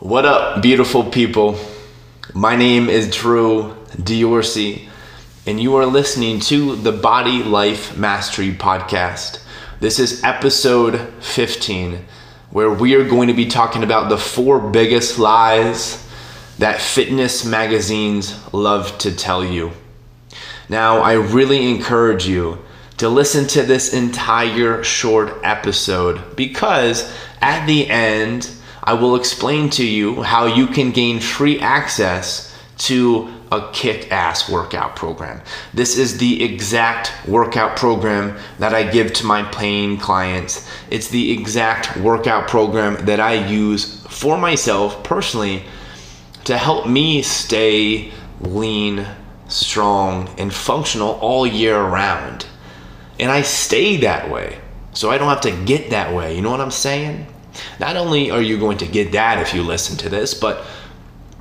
What up, beautiful people? My name is Drew Diorsi, and you are listening to the Body Life Mastery Podcast. This is episode 15, where we are going to be talking about the four biggest lies that fitness magazines love to tell you. Now, I really encourage you to listen to this entire short episode because at the end, I will explain to you how you can gain free access to a kick ass workout program. This is the exact workout program that I give to my paying clients. It's the exact workout program that I use for myself personally to help me stay lean, strong, and functional all year round. And I stay that way. So I don't have to get that way. You know what I'm saying? Not only are you going to get that if you listen to this, but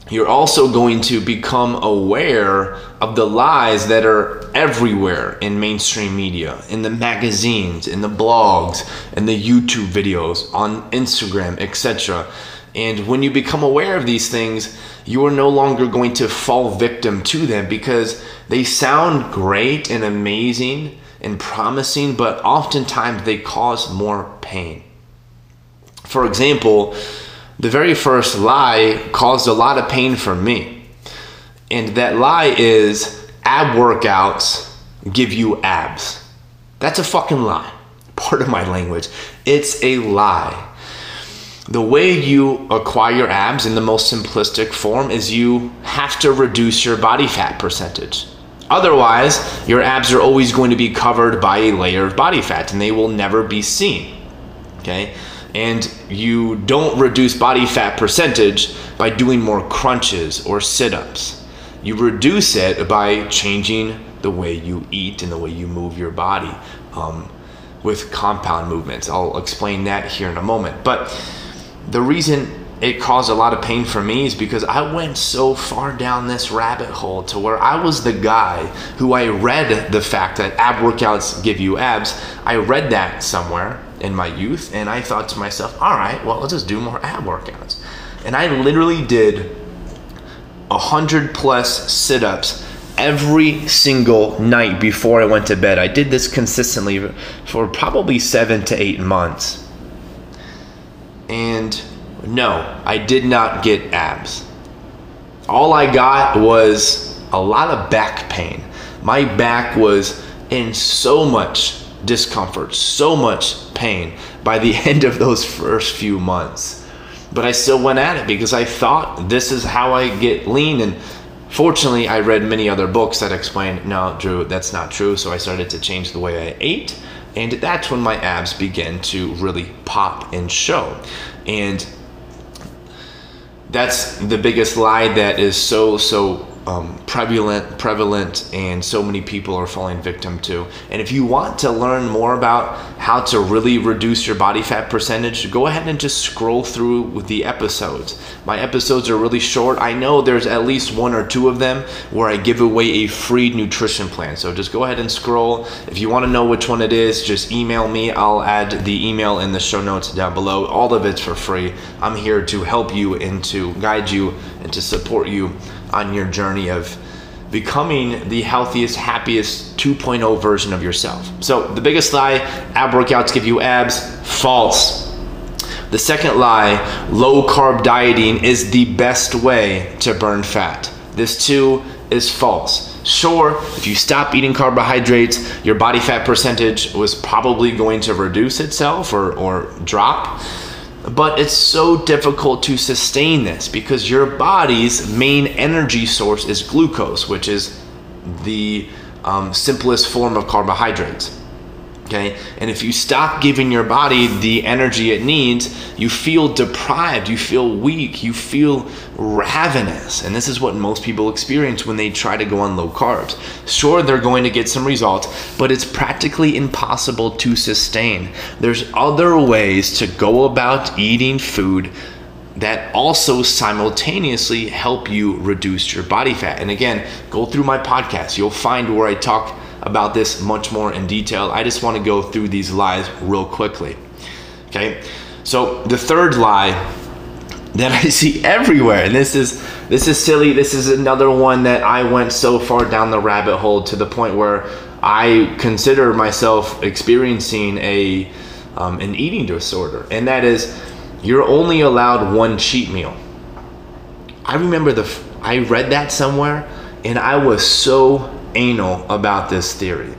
you're also going to become aware of the lies that are everywhere in mainstream media, in the magazines, in the blogs, in the YouTube videos, on Instagram, etc. And when you become aware of these things, you are no longer going to fall victim to them because they sound great and amazing and promising, but oftentimes they cause more pain. For example, the very first lie caused a lot of pain for me. And that lie is ab workouts give you abs. That's a fucking lie. Part of my language. It's a lie. The way you acquire abs in the most simplistic form is you have to reduce your body fat percentage. Otherwise, your abs are always going to be covered by a layer of body fat and they will never be seen. Okay? And you don't reduce body fat percentage by doing more crunches or sit ups. You reduce it by changing the way you eat and the way you move your body um, with compound movements. I'll explain that here in a moment. But the reason it caused a lot of pain for me is because I went so far down this rabbit hole to where I was the guy who I read the fact that ab workouts give you abs. I read that somewhere in my youth and I thought to myself, all right, well, let's just do more ab workouts. And I literally did a hundred plus sit ups every single night before I went to bed. I did this consistently for probably seven to eight months. And no, I did not get abs. All I got was a lot of back pain. My back was in so much discomfort, so much pain by the end of those first few months. But I still went at it because I thought this is how I get lean. And fortunately, I read many other books that explained, no, Drew, that's not true. So I started to change the way I ate. And that's when my abs began to really pop and show. And that's the biggest lie that is so so um, prevalent prevalent and so many people are falling victim to. And if you want to learn more about how to really reduce your body fat percentage go ahead and just scroll through the episodes. My episodes are really short. I know there's at least one or two of them where i give away a free nutrition plan. So just go ahead and scroll. If you want to know which one it is just email me. I'll add the email in the show notes down below. All of it's for free. I'm here to help you and to guide you and to support you on your journey of becoming the healthiest, happiest 2.0 version of yourself. So, the biggest lie ab workouts give you abs, false. The second lie low carb dieting is the best way to burn fat. This too is false. Sure, if you stop eating carbohydrates, your body fat percentage was probably going to reduce itself or, or drop but it's so difficult to sustain this because your body's main energy source is glucose, which is the um, simplest form of carbohydrates. Okay, and if you stop giving your body the energy it needs, you feel deprived, you feel weak, you feel ravenous. And this is what most people experience when they try to go on low carbs. Sure, they're going to get some results, but it's practically impossible to sustain. There's other ways to go about eating food that also simultaneously help you reduce your body fat. And again, go through my podcast. You'll find where I talk about this much more in detail. I just want to go through these lies real quickly. Okay, so the third lie that I see everywhere. And this is this is silly. This is another one that I went so far down the rabbit hole to the point where I consider myself experiencing a um, an eating disorder, and that is you're only allowed one cheat meal. I remember the I read that somewhere, and I was so anal about this theory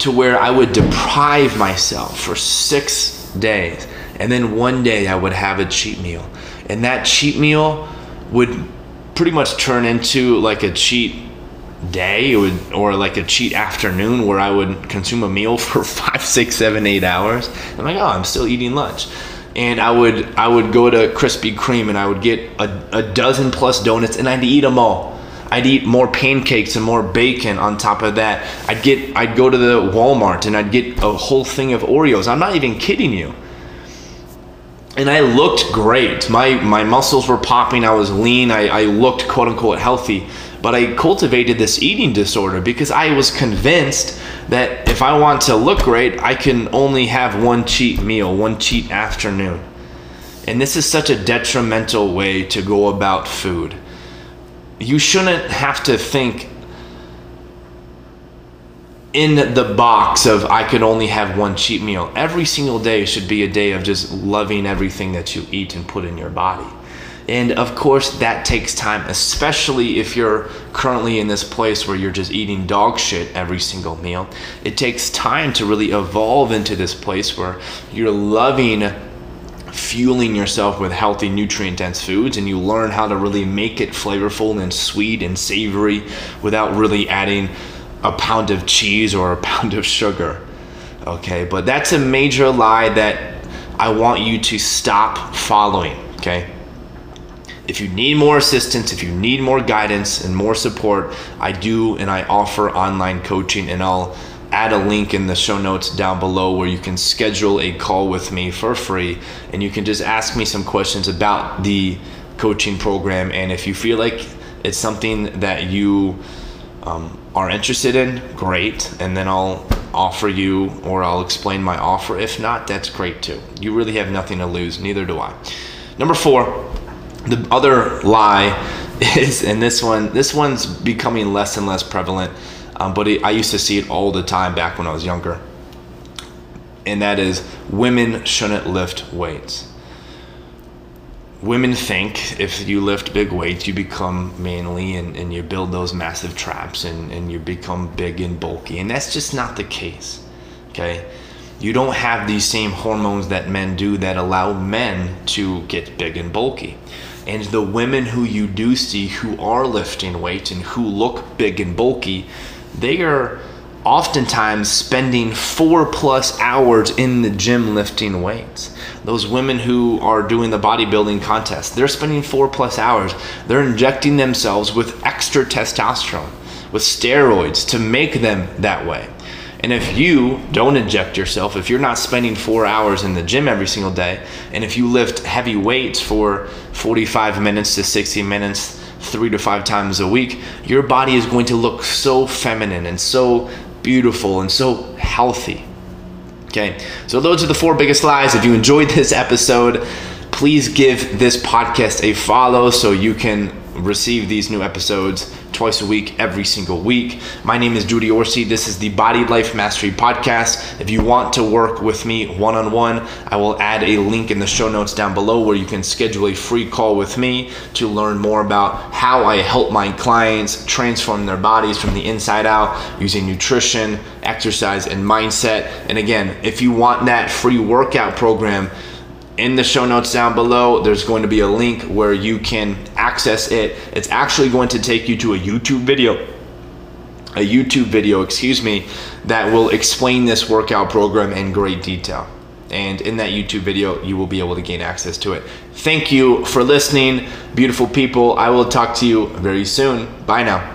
to where I would deprive myself for six days, and then one day I would have a cheat meal, and that cheat meal would pretty much turn into like a cheat day would, or like a cheat afternoon where I would consume a meal for five, six, seven, eight hours. I'm like, oh, I'm still eating lunch. And I would I would go to Krispy Kreme and I would get a, a dozen plus donuts and I'd eat them all. I'd eat more pancakes and more bacon on top of that. I'd get I'd go to the Walmart and I'd get a whole thing of Oreos. I'm not even kidding you. And I looked great. My my muscles were popping. I was lean. I, I looked quote unquote healthy but I cultivated this eating disorder because I was convinced that if I want to look great, I can only have one cheat meal, one cheat afternoon. And this is such a detrimental way to go about food. You shouldn't have to think in the box of I could only have one cheat meal. Every single day should be a day of just loving everything that you eat and put in your body. And of course, that takes time, especially if you're currently in this place where you're just eating dog shit every single meal. It takes time to really evolve into this place where you're loving fueling yourself with healthy, nutrient dense foods, and you learn how to really make it flavorful and sweet and savory without really adding a pound of cheese or a pound of sugar. Okay, but that's a major lie that I want you to stop following. Okay if you need more assistance, if you need more guidance and more support, I do and I offer online coaching and I'll add a link in the show notes down below where you can schedule a call with me for free and you can just ask me some questions about the coaching program and if you feel like it's something that you um, are interested in, great. And then I'll offer you or I'll explain my offer. If not, that's great too. You really have nothing to lose, neither do I. Number four, the other lie is, and this one, this one's becoming less and less prevalent, um, but it, I used to see it all the time back when I was younger. And that is women shouldn't lift weights. Women think if you lift big weights, you become manly and, and you build those massive traps and, and you become big and bulky. And that's just not the case. Okay? You don't have these same hormones that men do that allow men to get big and bulky. And the women who you do see who are lifting weight and who look big and bulky, they are oftentimes spending four plus hours in the gym lifting weights. Those women who are doing the bodybuilding contest, they're spending four plus hours. They're injecting themselves with extra testosterone, with steroids to make them that way. And if you don't inject yourself, if you're not spending four hours in the gym every single day, and if you lift heavy weights for 45 minutes to 60 minutes, three to five times a week, your body is going to look so feminine and so beautiful and so healthy. Okay, so those are the four biggest lies. If you enjoyed this episode, please give this podcast a follow so you can receive these new episodes twice a week, every single week. My name is Drew Diorsi. This is the Body Life Mastery Podcast. If you want to work with me one on one, I will add a link in the show notes down below where you can schedule a free call with me to learn more about how I help my clients transform their bodies from the inside out using nutrition, exercise, and mindset. And again, if you want that free workout program, in the show notes down below, there's going to be a link where you can access it. It's actually going to take you to a YouTube video, a YouTube video, excuse me, that will explain this workout program in great detail. And in that YouTube video, you will be able to gain access to it. Thank you for listening, beautiful people. I will talk to you very soon. Bye now.